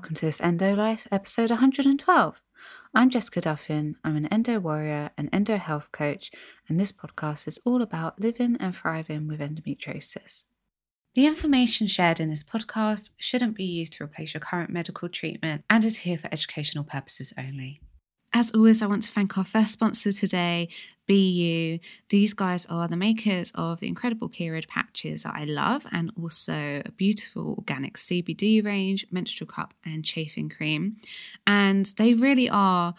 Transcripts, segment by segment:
welcome to this Endo Life episode 112. I'm Jessica Duffin. I'm an endo warrior and endo health coach, and this podcast is all about living and thriving with endometriosis. The information shared in this podcast shouldn't be used to replace your current medical treatment and is here for educational purposes only. As always, I want to thank our first sponsor today, BeYou. These guys are the makers of the incredible period patches that I love and also a beautiful organic CBD range, menstrual cup, and chafing cream. And they really are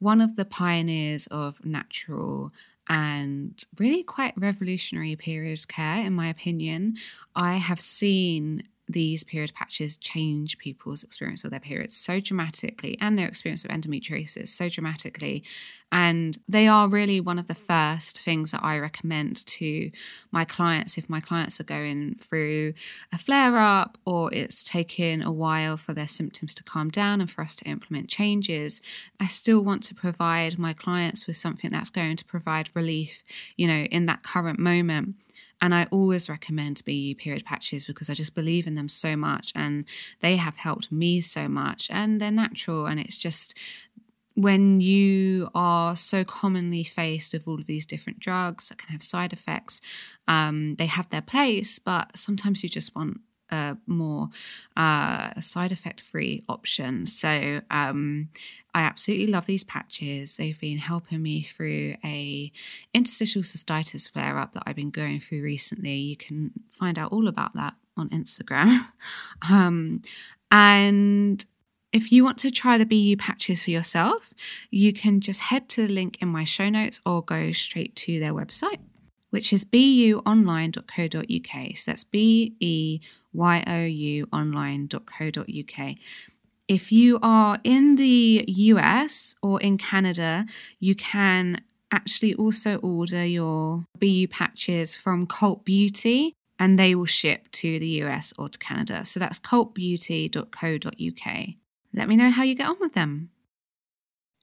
one of the pioneers of natural and really quite revolutionary period care, in my opinion. I have seen these period patches change people's experience of their periods so dramatically and their experience of endometriosis so dramatically. And they are really one of the first things that I recommend to my clients if my clients are going through a flare up or it's taken a while for their symptoms to calm down and for us to implement changes. I still want to provide my clients with something that's going to provide relief, you know, in that current moment. And I always recommend BeYou period patches because I just believe in them so much and they have helped me so much and they're natural. And it's just when you are so commonly faced with all of these different drugs that can have side effects, um, they have their place, but sometimes you just want a more uh, side effect free option. So um, I absolutely love these patches. They've been helping me through a interstitial cystitis flare up that I've been going through recently. You can find out all about that on Instagram. um, and if you want to try the BeYou patches for yourself, you can just head to the link in my show notes or go straight to their website, which is beyouonline.co.uk. So that's B E Y O U online.co.uk. If you are in the US or in Canada, you can actually also order your BeYou patches from Cult Beauty and they will ship to the US or to Canada. So that's cultbeauty.co.uk. Let me know how you get on with them.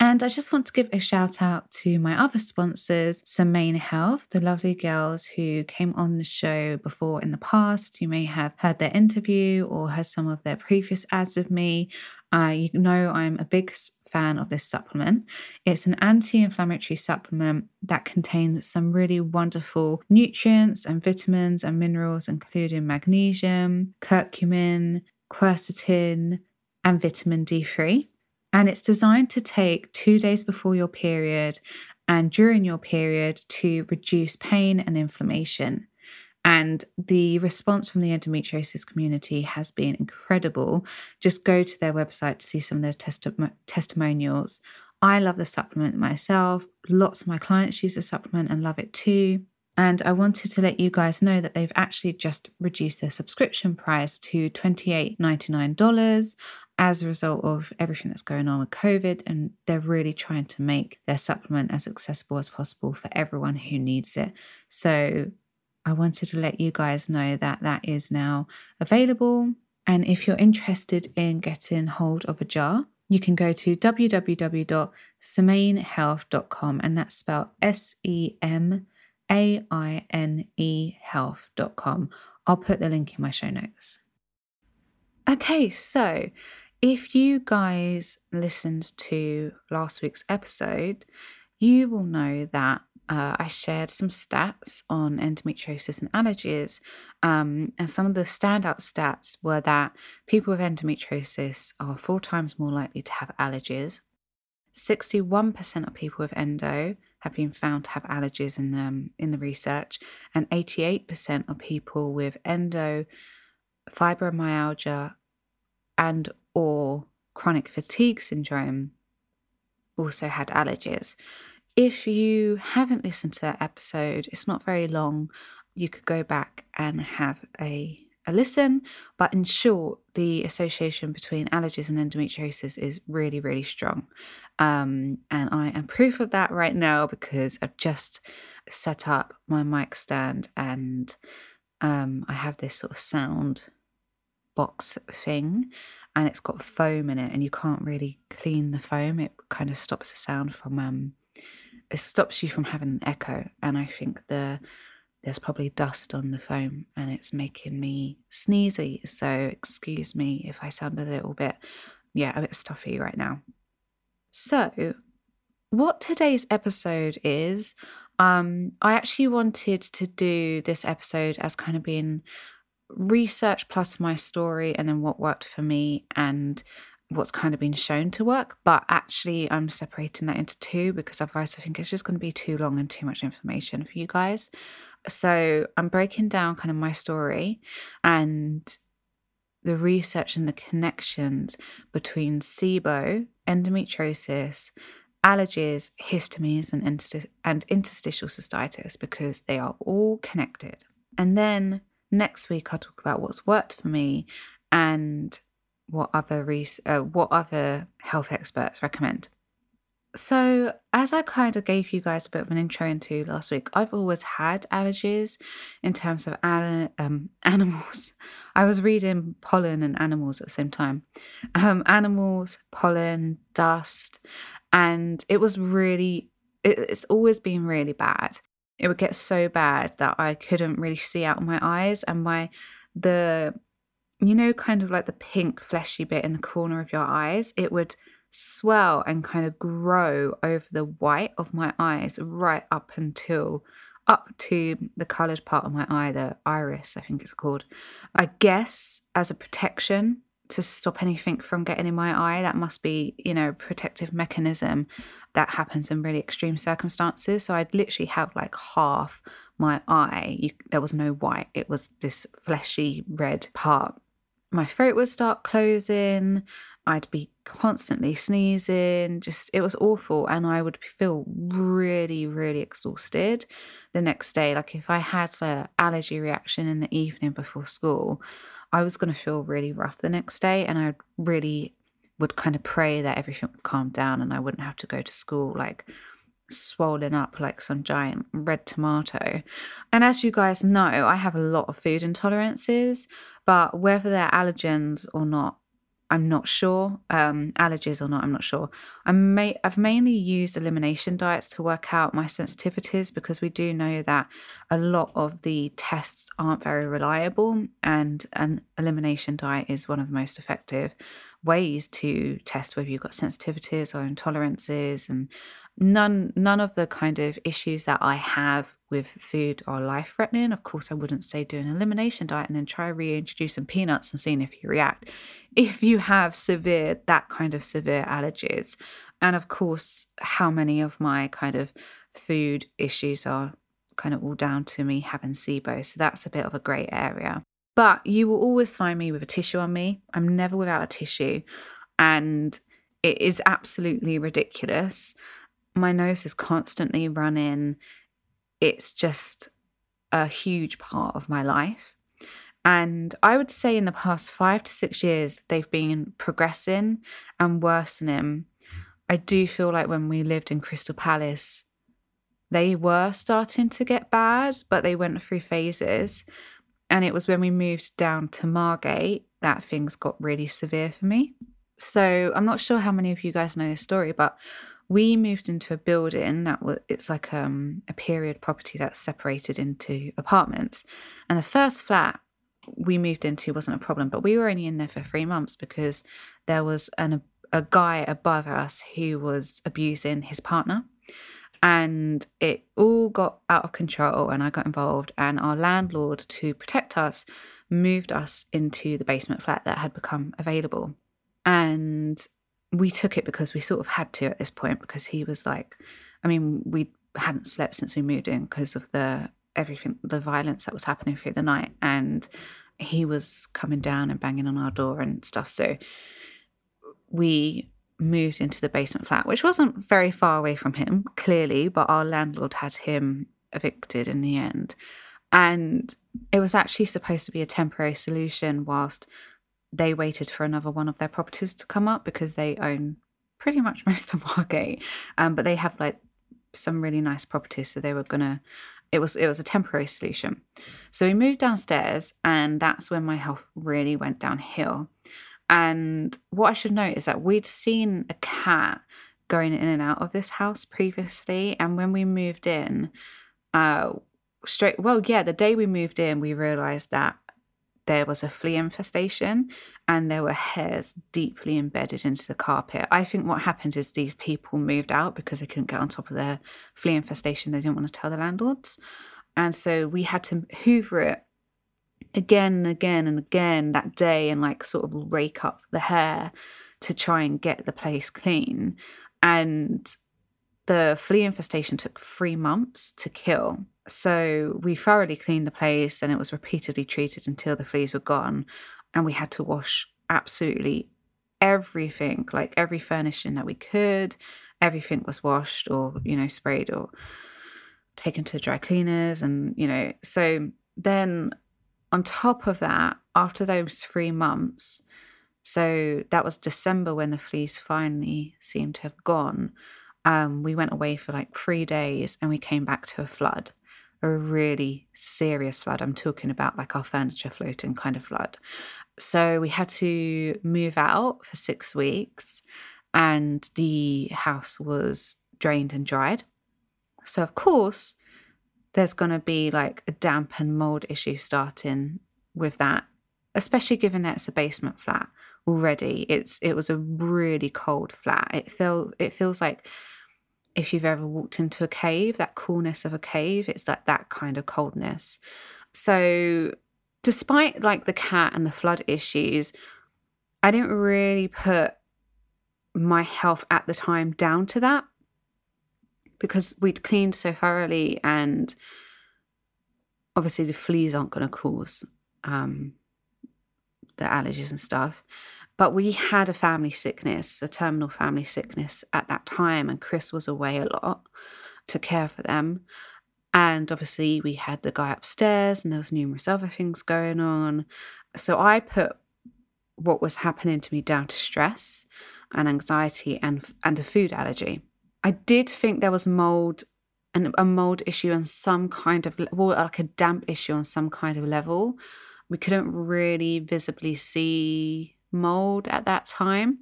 And I just want to give a shout out to my other sponsors, Semaine Health, the lovely girls who came on the show before in the past. You may have heard their interview or heard some of their previous ads with me. Uh, you know, I'm a big fan of this supplement. It's an anti inflammatory supplement that contains some really wonderful nutrients and vitamins and minerals, including magnesium, curcumin, quercetin, and vitamin D3. And it's designed to take two days before your period and during your period to reduce pain and inflammation. And the response from the endometriosis community has been incredible. Just go to their website to see some of their testi- testimonials. I love the supplement myself. Lots of my clients use the supplement and love it too. And I wanted to let you guys know that they've actually just reduced their subscription price to $28.99 as a result of everything that's going on with COVID. And they're really trying to make their supplement as accessible as possible for everyone who needs it. So I wanted to let you guys know that that is now available. And if you're interested in getting hold of a jar, you can go to www.semainehealth.com and that's spelled S E M A I N E health.com. I'll put the link in my show notes. Okay, so if you guys listened to last week's episode, you will know that uh, I shared some stats on endometriosis and allergies. Um, and some of the standout stats were that people with endometriosis are four times more likely to have allergies. 61% of people with endo have been found to have allergies in, um, in the research, and 88% of people with endo, fibromyalgia, and or chronic fatigue syndrome also had allergies. If you haven't listened to that episode, it's not very long. You could go back and have a, a listen. But in short, the association between allergies and endometriosis is really, really strong. Um, and I am proof of that right now because I've just set up my mic stand and um, I have this sort of sound box thing and it's got foam in it and you can't really clean the foam it kind of stops the sound from um it stops you from having an echo and i think the there's probably dust on the foam and it's making me sneezy. So excuse me if I sound a little bit, yeah, a bit stuffy right now. So, what today's episode is, um, I actually wanted to do this episode as kind of being research plus my story and then what worked for me and what's kind of been shown to work. But actually, I'm separating that into two because otherwise, I think it's just going to be too long and too much information for you guys. So I'm breaking down kind of my story and the research and the connections between SIBO, endometriosis, allergies, histamines, and, interst- and interstitial cystitis because they are all connected. And then next week, I'll talk about what's worked for me and what other res- uh, what other health experts recommend. So, as I kind of gave you guys a bit of an intro into last week, I've always had allergies in terms of um, animals. I was reading pollen and animals at the same time. Um, animals, pollen, dust, and it was really, it, it's always been really bad. It would get so bad that I couldn't really see out of my eyes, and my the, you know, kind of like the pink fleshy bit in the corner of your eyes, it would swell and kind of grow over the white of my eyes right up until up to the coloured part of my eye, the iris, I think it's called. I guess as a protection to stop anything from getting in my eye, that must be, you know, protective mechanism that happens in really extreme circumstances. So I'd literally have like half my eye. You, there was no white, it was this fleshy red part. My throat would start closing. I'd be constantly sneezing, just it was awful. And I would feel really, really exhausted the next day. Like if I had an allergy reaction in the evening before school, I was going to feel really rough the next day. And I really would kind of pray that everything would calm down and I wouldn't have to go to school like swollen up like some giant red tomato. And as you guys know, I have a lot of food intolerances, but whether they're allergens or not, I'm not sure. Um, allergies or not, I'm not sure. I may I've mainly used elimination diets to work out my sensitivities because we do know that a lot of the tests aren't very reliable, and an elimination diet is one of the most effective ways to test whether you've got sensitivities or intolerances and none none of the kind of issues that I have with food are life threatening. Of course, I wouldn't say do an elimination diet and then try reintroducing peanuts and seeing if you react. If you have severe that kind of severe allergies, and of course, how many of my kind of food issues are kind of all down to me having SIBO. So that's a bit of a grey area. But you will always find me with a tissue on me. I'm never without a tissue. And it is absolutely ridiculous my nose is constantly running. It's just a huge part of my life. And I would say in the past five to six years, they've been progressing and worsening. I do feel like when we lived in Crystal Palace, they were starting to get bad, but they went through phases. And it was when we moved down to Margate that things got really severe for me. So I'm not sure how many of you guys know this story, but we moved into a building that was it's like um, a period property that's separated into apartments. And the first flat we moved into wasn't a problem but we were only in there for three months because there was an a guy above us who was abusing his partner. And it all got out of control and i got involved and our landlord to protect us moved us into the basement flat that had become available. And we took it because we sort of had to at this point because he was like, I mean, we hadn't slept since we moved in because of the everything, the violence that was happening through the night, and he was coming down and banging on our door and stuff. So we moved into the basement flat, which wasn't very far away from him, clearly, but our landlord had him evicted in the end. And it was actually supposed to be a temporary solution whilst they waited for another one of their properties to come up because they own pretty much most of Margate. Um, but they have like some really nice properties, so they were gonna. It was it was a temporary solution. So we moved downstairs, and that's when my health really went downhill. And what I should note is that we'd seen a cat going in and out of this house previously, and when we moved in, uh, straight, well, yeah, the day we moved in, we realized that there was a flea infestation and there were hairs deeply embedded into the carpet. I think what happened is these people moved out because they couldn't get on top of their flea infestation. They didn't want to tell the landlords. And so we had to hoover it again and again and again that day and like sort of rake up the hair to try and get the place clean. And the flea infestation took three months to kill. So we thoroughly cleaned the place and it was repeatedly treated until the fleas were gone. And we had to wash absolutely everything, like every furnishing that we could. Everything was washed or, you know, sprayed or taken to dry cleaners. And, you know, so then on top of that, after those three months, so that was December when the fleas finally seemed to have gone. Um, we went away for like three days and we came back to a flood, a really serious flood. I'm talking about like our furniture floating kind of flood. So we had to move out for six weeks and the house was drained and dried. So, of course, there's going to be like a damp and mold issue starting with that, especially given that it's a basement flat already. It's it was a really cold flat. It feel it feels like if you've ever walked into a cave, that coolness of a cave, it's like that kind of coldness. So despite like the cat and the flood issues, I didn't really put my health at the time down to that because we'd cleaned so thoroughly and obviously the fleas aren't going to cause um, allergies and stuff. But we had a family sickness, a terminal family sickness at that time, and Chris was away a lot to care for them. And obviously, we had the guy upstairs, and there was numerous other things going on. So I put what was happening to me down to stress and anxiety and and a food allergy. I did think there was mold and a mold issue and some kind of well, like a damp issue on some kind of level. We couldn't really visibly see mold at that time,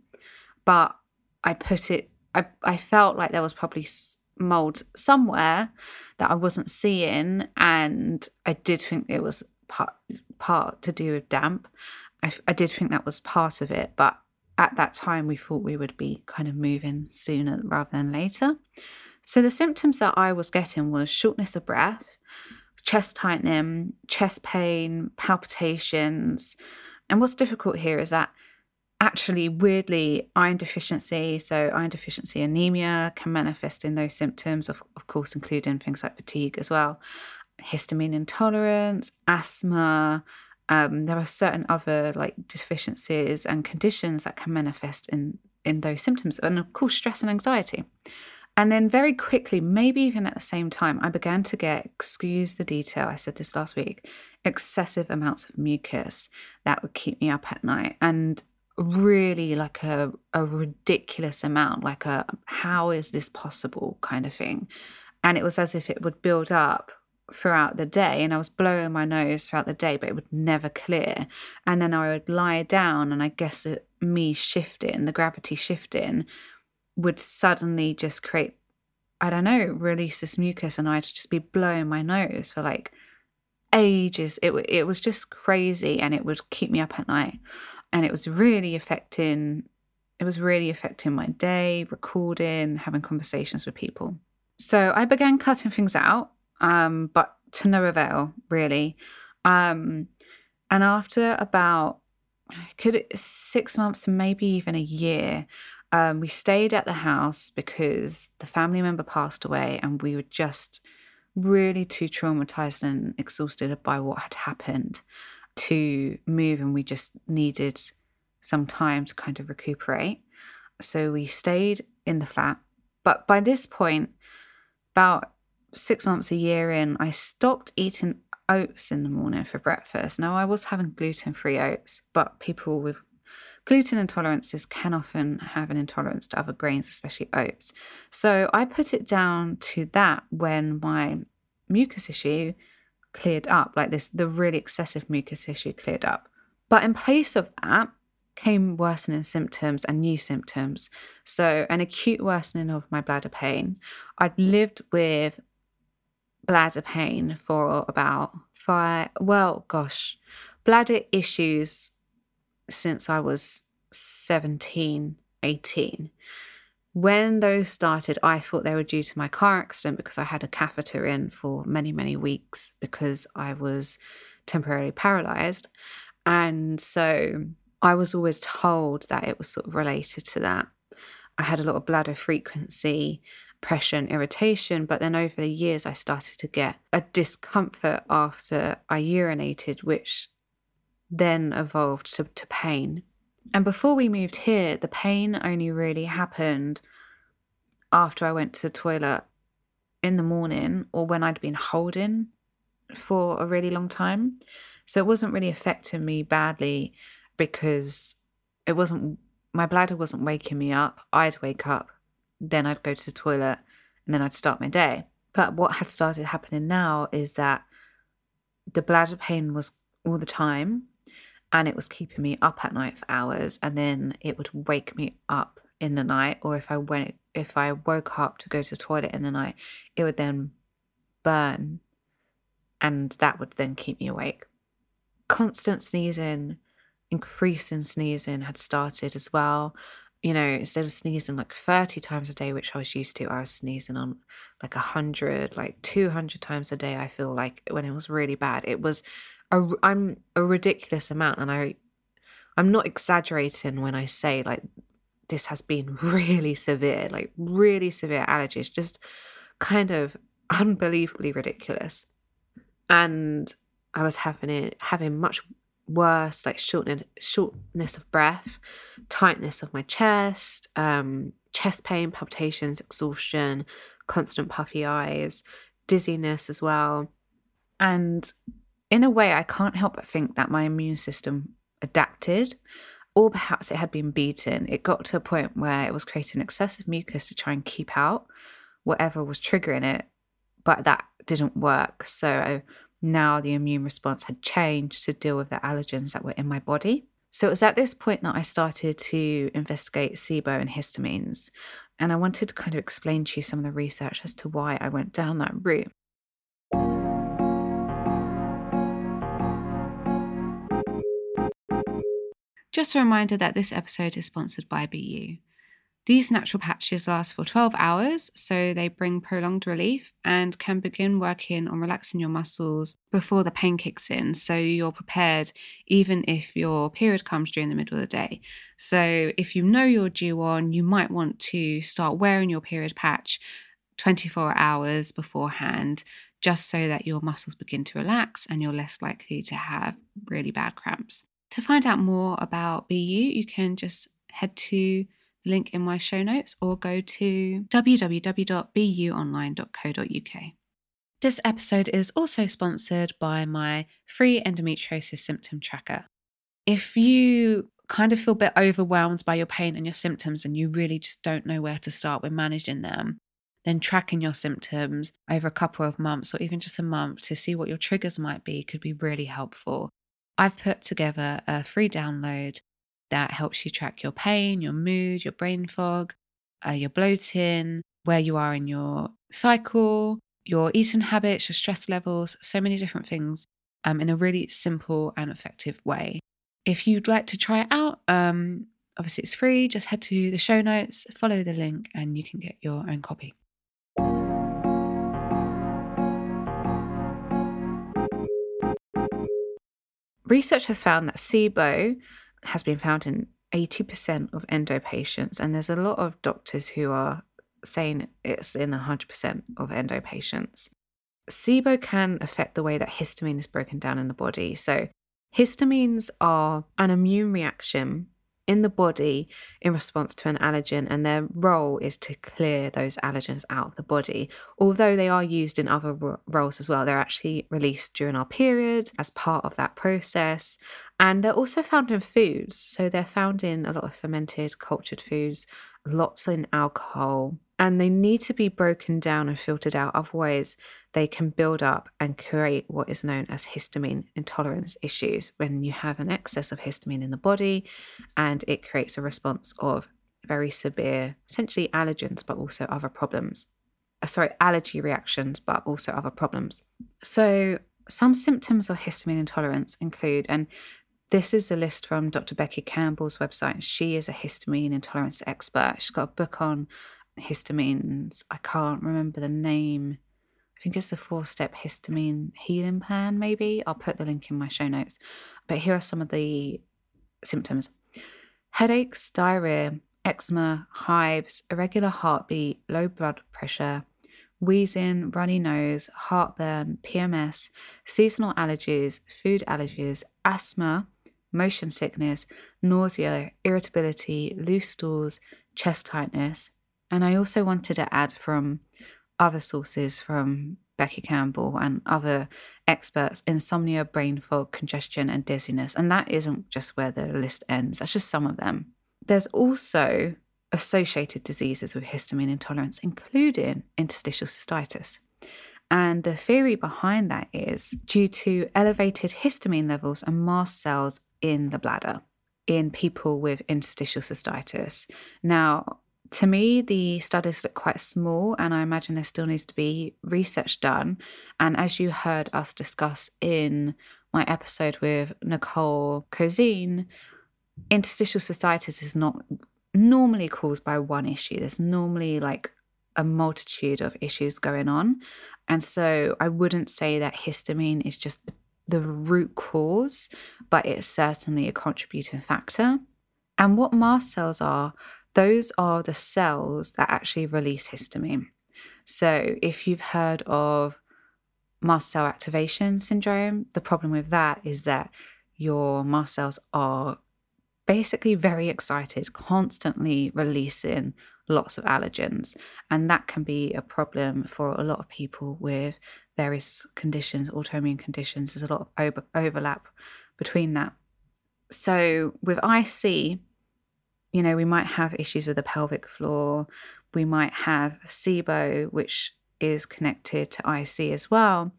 but I put it. I I felt like there was probably mold somewhere that I wasn't seeing, and I did think it was part part to do with damp. I, I did think that was part of it, but at that time we thought we would be kind of moving sooner rather than later. So the symptoms that I was getting was shortness of breath, chest tightening, chest pain, palpitations. And what's difficult here is that actually, weirdly, iron deficiency, so iron deficiency anemia, can manifest in those symptoms, of, of course, including things like fatigue as well, histamine intolerance, asthma, um, there are certain other like deficiencies and conditions that can manifest in in those symptoms, and of course, stress and anxiety. And then very quickly, maybe even at the same time, I began to get, excuse the detail, I said this last week, excessive amounts of mucus that would keep me up at night. And really like a, a ridiculous amount, like a how is this possible kind of thing. And it was as if it would build up throughout the day and I was blowing my nose throughout the day, but it would never clear. And then I would lie down and I guess it, me shifting, the gravity shifting, would suddenly just create, I don't know, release this mucus and I'd just be blowing my nose for like ages. It, it was just crazy and it would keep me up at night. And it was really affecting, it was really affecting my day, recording, having conversations with people. So I began cutting things out um, but to no avail, really. Um, and after about could it, six months maybe even a year, um, we stayed at the house because the family member passed away, and we were just really too traumatized and exhausted by what had happened to move, and we just needed some time to kind of recuperate. So we stayed in the flat. But by this point, about six months, a year in, I stopped eating oats in the morning for breakfast. Now, I was having gluten free oats, but people with gluten intolerances can often have an intolerance to other grains, especially oats. So I put it down to that when my mucus issue cleared up, like this, the really excessive mucus issue cleared up. But in place of that, came worsening symptoms and new symptoms. So, an acute worsening of my bladder pain. I'd lived with bladder pain for about five, well, gosh, bladder issues since I was 17, 18. When those started, I thought they were due to my car accident because I had a catheter in for many, many weeks because I was temporarily paralyzed. And so I was always told that it was sort of related to that. I had a lot of bladder frequency, pressure, and irritation. But then over the years, I started to get a discomfort after I urinated, which then evolved to, to pain. And before we moved here, the pain only really happened after I went to toilet in the morning or when I'd been holding for a really long time. So it wasn't really affecting me badly because it wasn't, my bladder wasn't waking me up. I'd wake up, then I'd go to the toilet, and then I'd start my day. But what had started happening now is that the bladder pain was all the time and it was keeping me up at night for hours and then it would wake me up in the night or if I went if I woke up to go to the toilet in the night it would then burn and that would then keep me awake. Constant sneezing increasing sneezing had started as well. You know instead of sneezing like 30 times a day which I was used to I was sneezing on like 100 like 200 times a day I feel like when it was really bad. It was a, I'm a ridiculous amount, and I I'm not exaggerating when I say like this has been really severe, like really severe allergies, just kind of unbelievably ridiculous. And I was having it having much worse, like shortness shortness of breath, tightness of my chest, um, chest pain, palpitations, exhaustion, constant puffy eyes, dizziness as well. And in a way, I can't help but think that my immune system adapted, or perhaps it had been beaten. It got to a point where it was creating excessive mucus to try and keep out whatever was triggering it, but that didn't work. So now the immune response had changed to deal with the allergens that were in my body. So it was at this point that I started to investigate SIBO and histamines. And I wanted to kind of explain to you some of the research as to why I went down that route. Just a reminder that this episode is sponsored by BeYou. These natural patches last for 12 hours, so they bring prolonged relief and can begin working on relaxing your muscles before the pain kicks in. So you're prepared even if your period comes during the middle of the day. So if you know you're due on, you might want to start wearing your period patch 24 hours beforehand, just so that your muscles begin to relax and you're less likely to have really bad cramps. To find out more about BeYou, you can just head to the link in my show notes or go to www.beyouonline.co.uk. This episode is also sponsored by my free endometriosis symptom tracker. If you kind of feel a bit overwhelmed by your pain and your symptoms and you really just don't know where to start with managing them, then tracking your symptoms over a couple of months or even just a month to see what your triggers might be could be really helpful. I've put together a free download that helps you track your pain, your mood, your brain fog, uh, your bloating, where you are in your cycle, your eating habits, your stress levels, so many different things um, in a really simple and effective way. If you'd like to try it out, um, obviously it's free. Just head to the show notes, follow the link, and you can get your own copy. Research has found that SIBO has been found in 80% of endo patients, and there's a lot of doctors who are saying it's in 100% of endo patients. SIBO can affect the way that histamine is broken down in the body. So, histamines are an immune reaction in the body in response to an allergen, and their role is to clear those allergens out of the body. Although they are used in other ro- roles as well, they're actually released during our period as part of that process. And they're also found in foods. So they're found in a lot of fermented, cultured foods, lots in alcohol, and they need to be broken down and filtered out. Otherwise, they can build up and create what is known as histamine intolerance issues when you have an excess of histamine in the body and it creates a response of very severe, essentially allergens, but also other problems. uh, sorry, allergy reactions, but also other problems. So, some symptoms of histamine intolerance include, and this is a list from Dr. Becky Campbell's website. She is a histamine intolerance expert. She's got a book on histamines. I can't remember the name. I think it's the four step histamine healing plan, maybe. I'll put the link in my show notes. But here are some of the symptoms headaches, diarrhea, eczema, hives, irregular heartbeat, low blood pressure, wheezing, runny nose, heartburn, PMS, seasonal allergies, food allergies, asthma, motion sickness, nausea, irritability, loose stools, chest tightness. And I also wanted to add from other sources from Becky Campbell and other experts insomnia, brain fog, congestion, and dizziness. And that isn't just where the list ends, that's just some of them. There's also associated diseases with histamine intolerance, including interstitial cystitis. And the theory behind that is due to elevated histamine levels and mast cells in the bladder in people with interstitial cystitis. Now, to me, the studies look quite small, and I imagine there still needs to be research done. And as you heard us discuss in my episode with Nicole Cozean, interstitial cystitis is not normally caused by one issue. There's normally like a multitude of issues going on. And so I wouldn't say that histamine is just the root cause, but it's certainly a contributing factor. And what mast cells are, those are the cells that actually release histamine. So if you've heard of mast cell activation syndrome, the problem with that is that your mast cells are basically very excited, constantly releasing lots of allergens. And that can be a problem for a lot of people with various conditions, autoimmune conditions. There's a lot of over- overlap between that. So with IC, you know, we might have issues with the pelvic floor. We might have SIBO, which is connected to IC as well.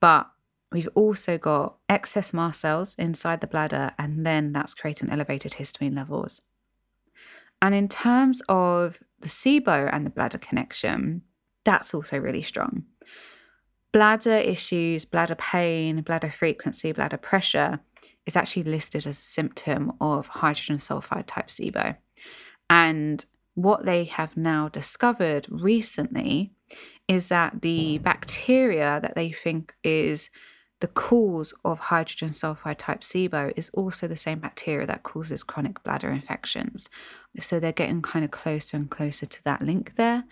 But we've also got excess mast cells inside the bladder, and then that's creating elevated histamine levels. And in terms of the SIBO and the bladder connection, that's also really strong. Bladder issues, bladder pain, bladder frequency, bladder pressure is actually listed as a symptom of hydrogen sulfide type SIBO. And what they have now discovered recently is that the bacteria that they think is the cause of hydrogen sulfide type SIBO is also the same bacteria that causes chronic bladder infections. So they're getting kind of closer and closer to that link there.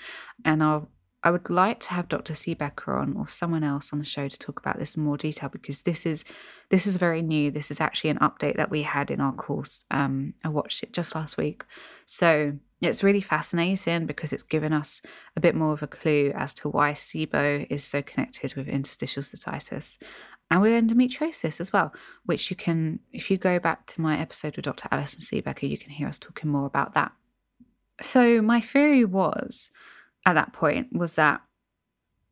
And I'll I would like to have Dr. Siebecker on or someone else on the show to talk about this in more detail because this is this is very new. This is actually an update that we had in our course. Um, I watched it just last week, so it's really fascinating because it's given us a bit more of a clue as to why SIBO is so connected with interstitial cystitis and with endometriosis as well. Which you can, if you go back to my episode with Dr. Allison Siebecker, you can hear us talking more about that. So my theory was at that point was that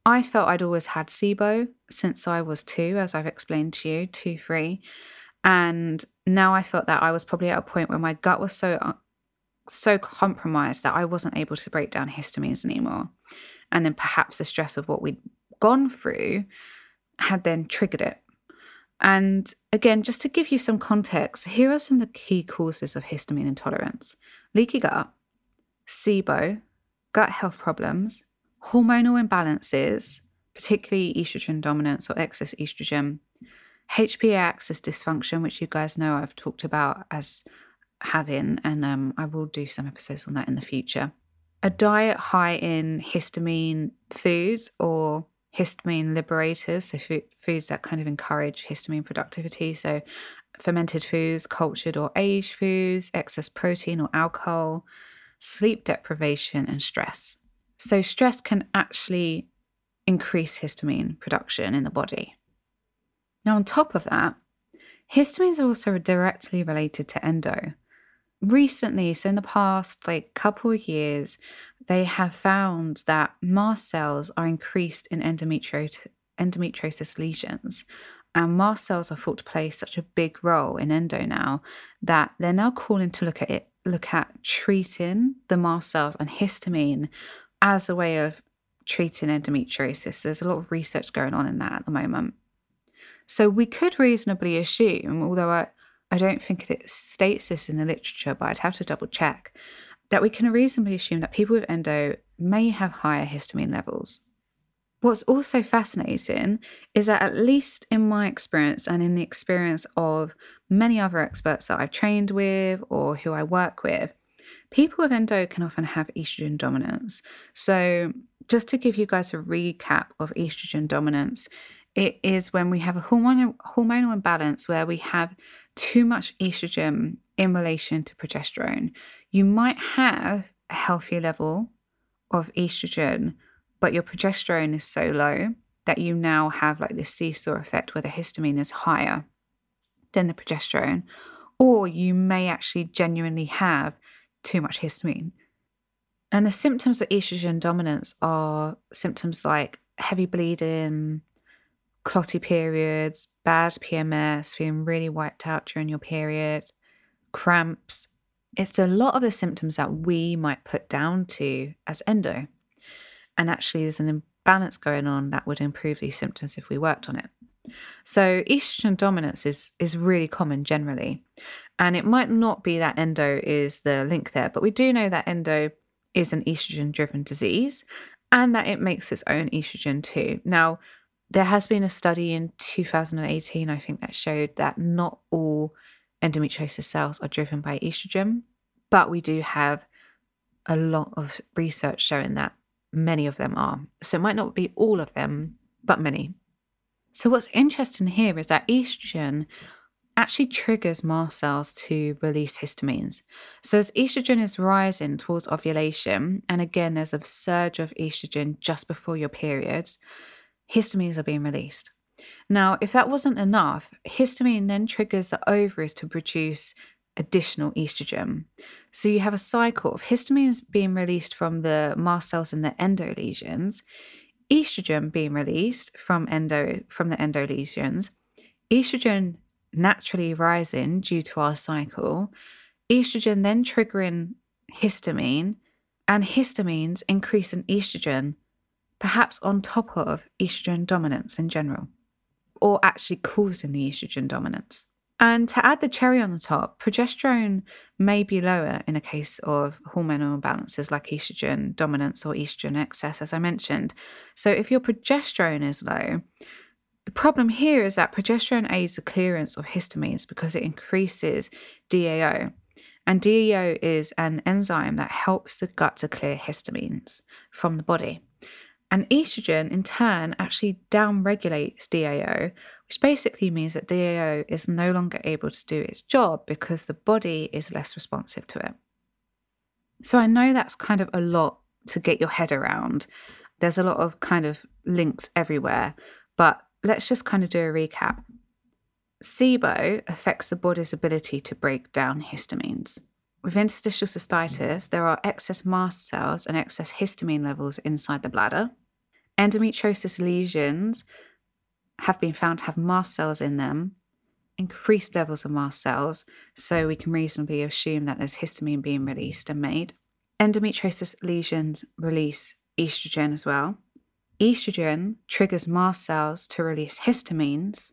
I felt I'd always had SIBO since I was two, as I've explained to you, two, three. And now I felt that I was probably at a point where my gut was so uh, so compromised that I wasn't able to break down histamines anymore. And then perhaps the stress of what we'd gone through had then triggered it. And again, just to give you some context, here are some of the key causes of histamine intolerance leaky gut, SIBO, gut health problems, hormonal imbalances, particularly estrogen dominance or excess estrogen, HPA axis dysfunction, which you guys know I've talked about as having, and um, I will do some episodes on that in the future. A diet high in histamine foods or histamine liberators, so foods that kind of encourage histamine productivity. So, fermented foods, cultured or aged foods, excess protein or alcohol, sleep deprivation, and stress. So, stress can actually increase histamine production in the body. Now, on top of that, histamines are also directly related to endo. Recently, so in the past like couple of years, they have found that mast cells are increased in endometri- endometriosis lesions. And mast cells are thought to play such a big role in endo now that they're now calling to look at it look at treating the mast cells and histamine as a way of treating endometriosis. There's a lot of research going on in that at the moment. So we could reasonably assume, although I, I don't think it states this in the literature, but I'd have to double check, that we can reasonably assume that people with endo may have higher histamine levels. What's also fascinating is that, at least in my experience and in the experience of many other experts that I've trained with or who I work with, people with endo can often have estrogen dominance. So, just to give you guys a recap of estrogen dominance, it is when we have a hormonal, hormonal imbalance where we have too much estrogen in relation to progesterone. You might have a healthy level of estrogen but your progesterone is so low that you now have like this seesaw effect where the histamine is higher than the progesterone, or you may actually genuinely have too much histamine. And the symptoms of estrogen dominance are symptoms like heavy bleeding, clotty periods, bad PMS, feeling really wiped out during your period, cramps. It's a lot of the symptoms that we might put down to as endo and actually there's an imbalance going on that would improve these symptoms if we worked on it. So estrogen dominance is is really common generally. And it might not be that endo is the link there, but we do know that endo is an estrogen driven disease and that it makes its own estrogen too. Now, there has been a study in 2018, I think, that showed that not all endometriosis cells are driven by estrogen, but we do have a lot of research showing that many of them are. So it might not be all of them, but many. So what's interesting here is that estrogen actually triggers mast cells to release histamines. So as estrogen is rising towards ovulation, and again there's a surge of estrogen just before your period, histamines are being released. Now, if that wasn't enough, histamine then triggers the ovaries to produce additional estrogen. So you have a cycle of histamines being released from the mast cells in the endolesions, estrogen being released from endo from the endolesions, estrogen naturally rising due to our cycle, estrogen then triggering histamine, and histamines increase in estrogen, perhaps on top of estrogen dominance in general, or actually causing the estrogen dominance. And to add the cherry on the top, progesterone may be lower in a case of hormonal imbalances like estrogen dominance or estrogen excess, as I mentioned. So if your progesterone is low, the problem here is that progesterone aids the clearance of histamines because it increases DAO. And DAO is an enzyme that helps the gut to clear histamines from the body. And estrogen, in turn, actually downregulates DAO, which basically means that DAO is no longer able to do its job because the body is less responsive to it. So I know that's kind of a lot to get your head around. There's a lot of kind of links everywhere, but let's just kind of do a recap. SIBO affects the body's ability to break down histamines. With interstitial cystitis, there are excess mast cells and excess histamine levels inside the bladder. Endometriosis lesions have been found to have mast cells in them, increased levels of mast cells, so we can reasonably assume that there's histamine being released and made. Endometriosis lesions release estrogen as well. Estrogen triggers mast cells to release histamines,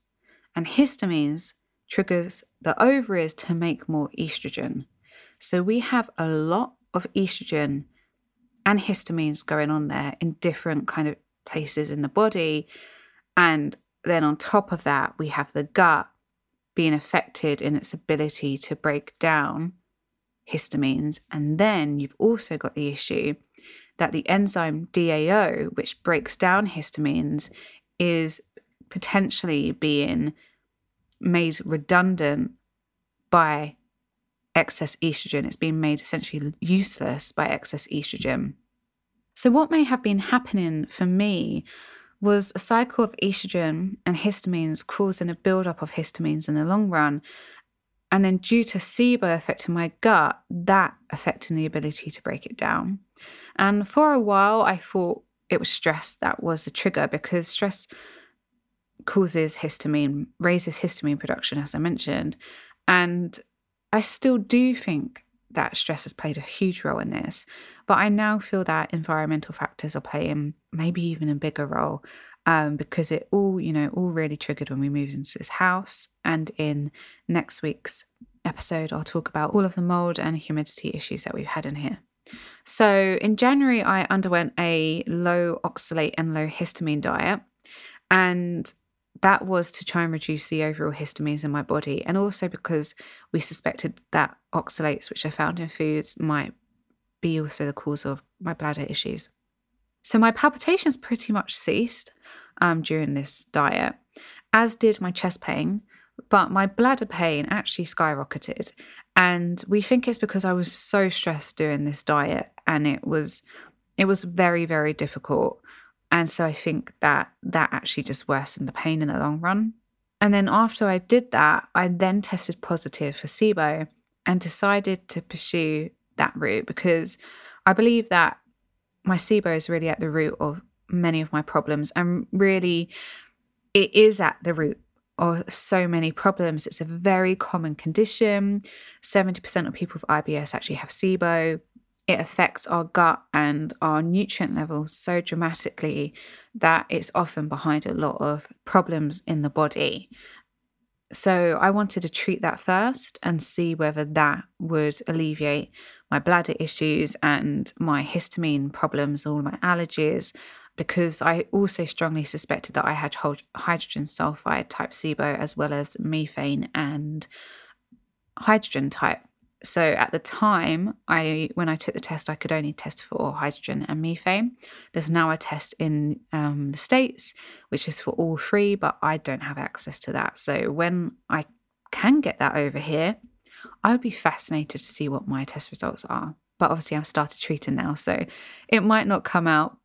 and histamines triggers the ovaries to make more estrogen. So we have a lot of estrogen and histamines going on there in different kind of places in the body. And then on top of that, we have the gut being affected in its ability to break down histamines. And then you've also got the issue that the enzyme DAO, which breaks down histamines, is potentially being made redundant by excess estrogen. It's being made essentially useless by excess estrogen. So, what may have been happening for me was a cycle of estrogen and histamines causing a buildup of histamines in the long run. And then, due to SIBO affecting my gut, that affecting the ability to break it down. And for a while, I thought it was stress that was the trigger because stress causes histamine, raises histamine production, as I mentioned. And I still do think that stress has played a huge role in this. But I now feel that environmental factors are playing maybe even a bigger role um, because it all, you know, all really triggered when we moved into this house. And in next week's episode, I'll talk about all of the mold and humidity issues that we've had in here. So in January, I underwent a low oxalate and low histamine diet. And that was to try and reduce the overall histamines in my body. And also because we suspected that oxalates, which are found in foods, might be also the cause of my bladder issues. So my palpitations pretty much ceased um, during this diet, as did my chest pain, but my bladder pain actually skyrocketed. And we think it's because I was so stressed doing this diet and it was it was very, very difficult. And so I think that that actually just worsened the pain in the long run. And then after I did that, I then tested positive for SIBO and decided to pursue that route because I believe that my SIBO is really at the root of many of my problems and really it is at the root of so many problems. It's a very common condition. 70% of people with IBS actually have SIBO. It affects our gut and our nutrient levels so dramatically that it's often behind a lot of problems in the body. So I wanted to treat that first and see whether that would alleviate my bladder issues and my histamine problems, all my allergies, because I also strongly suspected that I had hydrogen sulfide type SIBO as well as methane and hydrogen type. So at the time, I when I took the test, I could only test for hydrogen and methane. There's now a test in um, the states which is for all three, but I don't have access to that. So when I can get that over here, I would be fascinated to see what my test results are. But obviously, I've started treating now, so it might not come out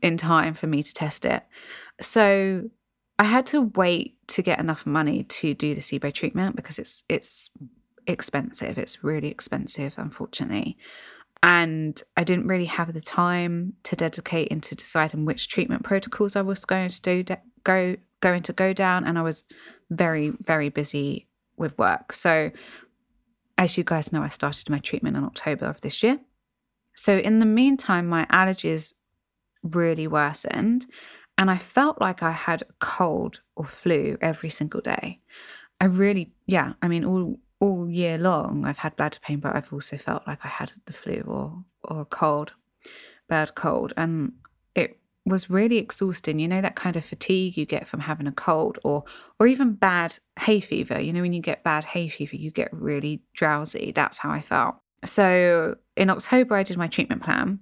in time for me to test it. So I had to wait to get enough money to do the SIBO treatment because it's it's expensive. It's really expensive, unfortunately. And I didn't really have the time to dedicate into deciding which treatment protocols I was going to do go going to go down. And I was very, very busy with work. So as you guys know, I started my treatment in October of this year. So, in the meantime, my allergies really worsened, and I felt like I had a cold or flu every single day. I really, yeah, I mean, all all year long, I've had bladder pain, but I've also felt like I had the flu or or a cold, bad cold, and it was really exhausting. You know that kind of fatigue you get from having a cold or or even bad hay fever. You know when you get bad hay fever, you get really drowsy. That's how I felt. So in October I did my treatment plan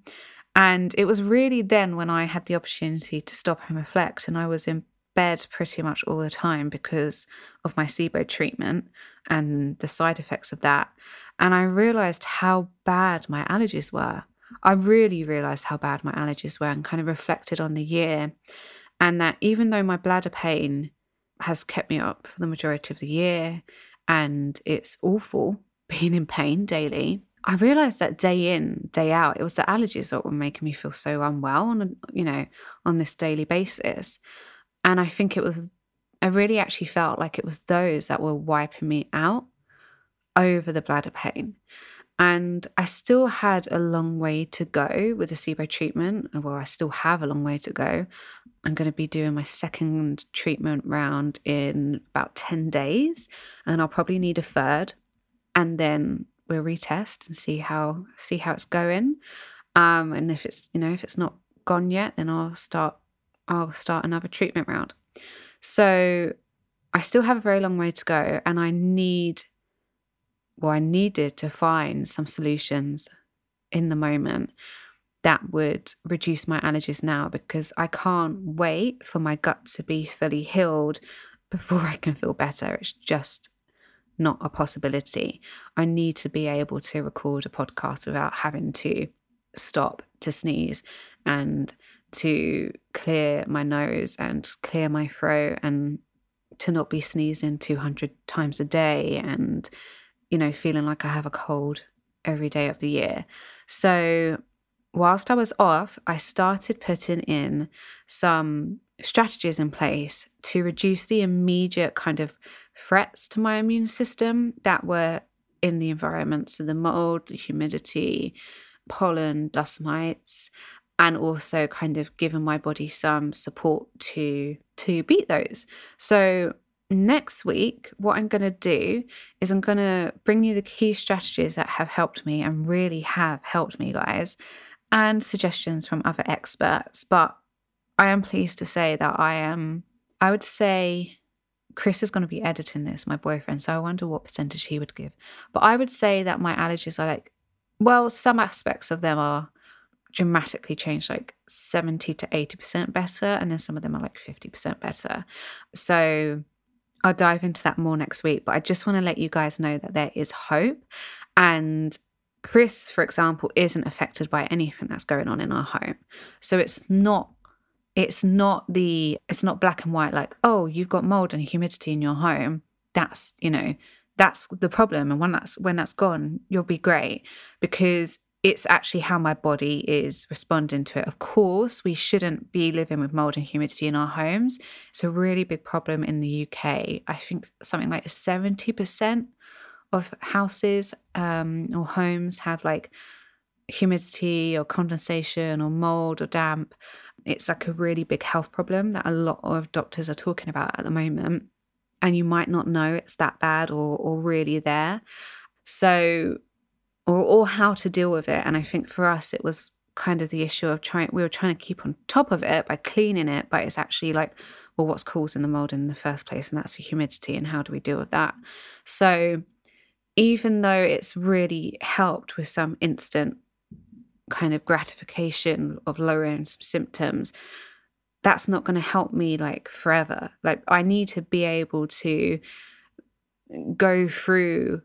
and it was really then when I had the opportunity to stop and reflect and I was in bed pretty much all the time because of my SIBO treatment and the side effects of that. And I realized how bad my allergies were. I really realized how bad my allergies were and kind of reflected on the year. And that even though my bladder pain has kept me up for the majority of the year and it's awful being in pain daily, I realized that day in, day out, it was the allergies that were making me feel so unwell on, you know, on this daily basis. And I think it was, I really actually felt like it was those that were wiping me out over the bladder pain. And I still had a long way to go with the SIBO treatment. Well, I still have a long way to go. I'm going to be doing my second treatment round in about 10 days, and I'll probably need a third. And then we'll retest and see how see how it's going. Um, and if it's you know if it's not gone yet, then I'll start I'll start another treatment round. So I still have a very long way to go, and I need well, I needed to find some solutions in the moment that would reduce my allergies now because I can't wait for my gut to be fully healed before I can feel better. It's just not a possibility. I need to be able to record a podcast without having to stop to sneeze and to clear my nose and clear my throat and to not be sneezing 200 times a day and you know, feeling like I have a cold every day of the year. So, whilst I was off, I started putting in some strategies in place to reduce the immediate kind of threats to my immune system that were in the environment. So the mold, the humidity, pollen, dust mites, and also kind of given my body some support to to beat those. So next week, what I'm going to do is I'm going to bring you the key strategies that have helped me and really have helped me, guys, and suggestions from other experts. But I am pleased to say that I am, I would say, Chris is going to be editing this, my boyfriend. So I wonder what percentage he would give. But I would say that my allergies are like, well, some aspects of them are dramatically changed, like 70 to 80% better. And then some of them are like 50% better. So I'll dive into that more next week. But I just want to let you guys know that there is hope. And Chris, for example, isn't affected by anything that's going on in our home. So it's not it's not the it's not black and white like oh you've got mold and humidity in your home that's you know that's the problem and when that's when that's gone you'll be great because it's actually how my body is responding to it of course we shouldn't be living with mold and humidity in our homes it's a really big problem in the uk i think something like 70% of houses um, or homes have like humidity or condensation or mold or damp it's like a really big health problem that a lot of doctors are talking about at the moment. And you might not know it's that bad or, or really there. So, or, or how to deal with it. And I think for us, it was kind of the issue of trying, we were trying to keep on top of it by cleaning it, but it's actually like, well, what's causing the mold in the first place? And that's the humidity. And how do we deal with that? So, even though it's really helped with some instant kind of gratification of lowering some symptoms that's not going to help me like forever like i need to be able to go through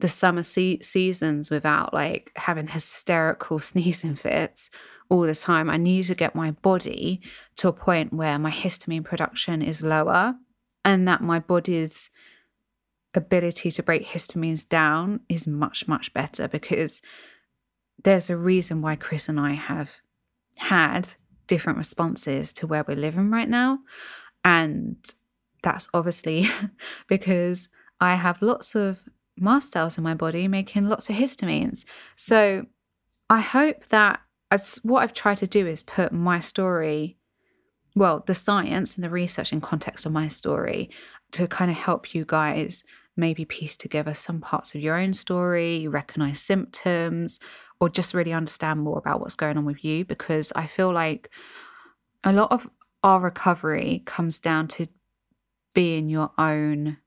the summer se- seasons without like having hysterical sneezing fits all the time i need to get my body to a point where my histamine production is lower and that my body's ability to break histamines down is much much better because there's a reason why Chris and I have had different responses to where we're living right now. And that's obviously because I have lots of mast cells in my body making lots of histamines. So I hope that I've, what I've tried to do is put my story, well, the science and the research in context of my story to kind of help you guys maybe piece together some parts of your own story, recognize symptoms, or just really understand more about what's going on with you because I feel like a lot of our recovery comes down to being your own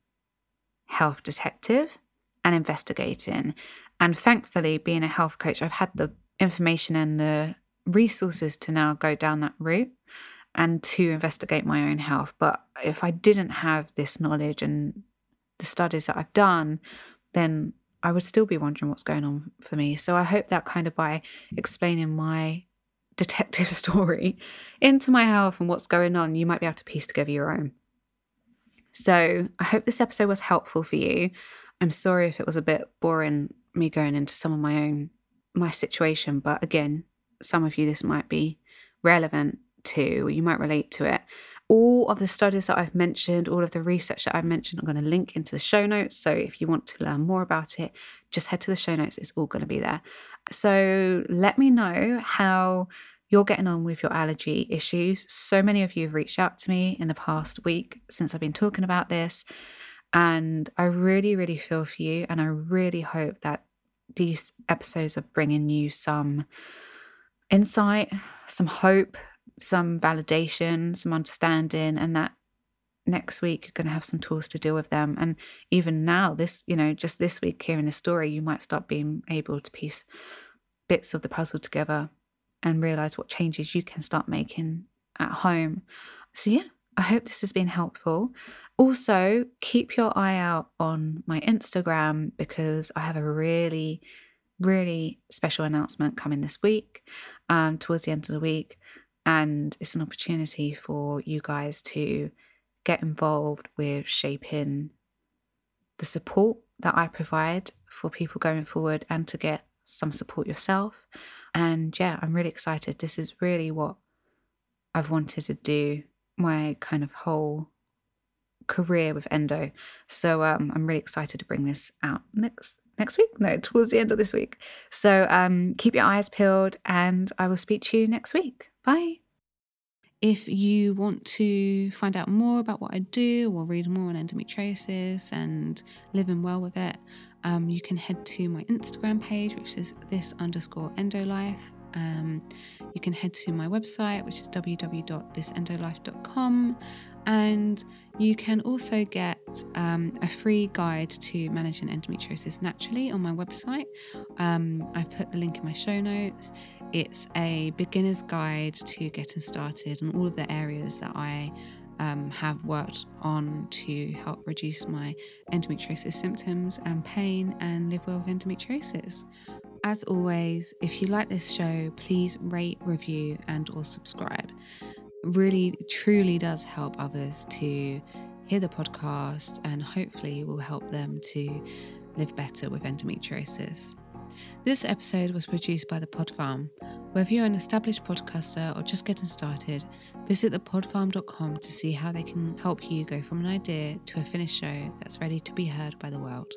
health detective and investigating. And thankfully, being a health coach, I've had the information and the resources to now go down that route and to investigate my own health. But if I didn't have this knowledge and the studies that I've done, then I would still be wondering what's going on for me. So I hope that kind of by explaining my detective story into my health and what's going on, you might be able to piece together your own. So I hope this episode was helpful for you. I'm sorry if it was a bit boring, me going into some of my own my situation, but again, some of you this might be relevant to, you might relate to it all of the studies that I've mentioned, all of the research that I've mentioned, I'm going to link into the show notes. So if you want to learn more about it, just head to the show notes. It's all going to be there. So let me know how you're getting on with your allergy issues. So many of you have reached out to me in the past week since I've been talking about this. And I really, really feel for you. And I really hope that these episodes are bringing you some insight, some hope, some validation, some understanding, and that next week you're going to have some tools to deal with them. And even now, this, you know, just this week hearing this story, you might start being able to piece bits of the puzzle together and realize what changes you can start making at home. So, yeah, I hope this has been helpful. Also, keep your eye out on my Instagram because I have a really, really special announcement coming this week, um, towards the end of the week. And it's an opportunity for you guys to get involved with shaping the support that I provide for people going forward and to get some support yourself. And yeah, I'm really excited. This is really what I've wanted to do my kind of whole career with endo. So um, I'm really excited to bring this out next next week. No, towards the end of this week. So um, keep your eyes peeled, and I will speak to you next week. Bye. If you want to find out more about what I do or read more on endometriosis and living well with it, um, you can head to my Instagram page, which is this underscore endolife. Um, you can head to my website, which is www.thisendolife.com. And you can also get um, a free guide to managing endometriosis naturally on my website. Um, I've put the link in my show notes. It's a beginner's guide to getting started and all of the areas that I um, have worked on to help reduce my endometriosis symptoms and pain and live well with endometriosis. As always, if you like this show, please rate, review, and or subscribe It really truly does help others to hear the podcast and hopefully will help them to live better with endometriosis. This episode was produced by The Pod Farm. Whether you're an established podcaster or just getting started, visit thepodfarm.com to see how they can help you go from an idea to a finished show that's ready to be heard by the world.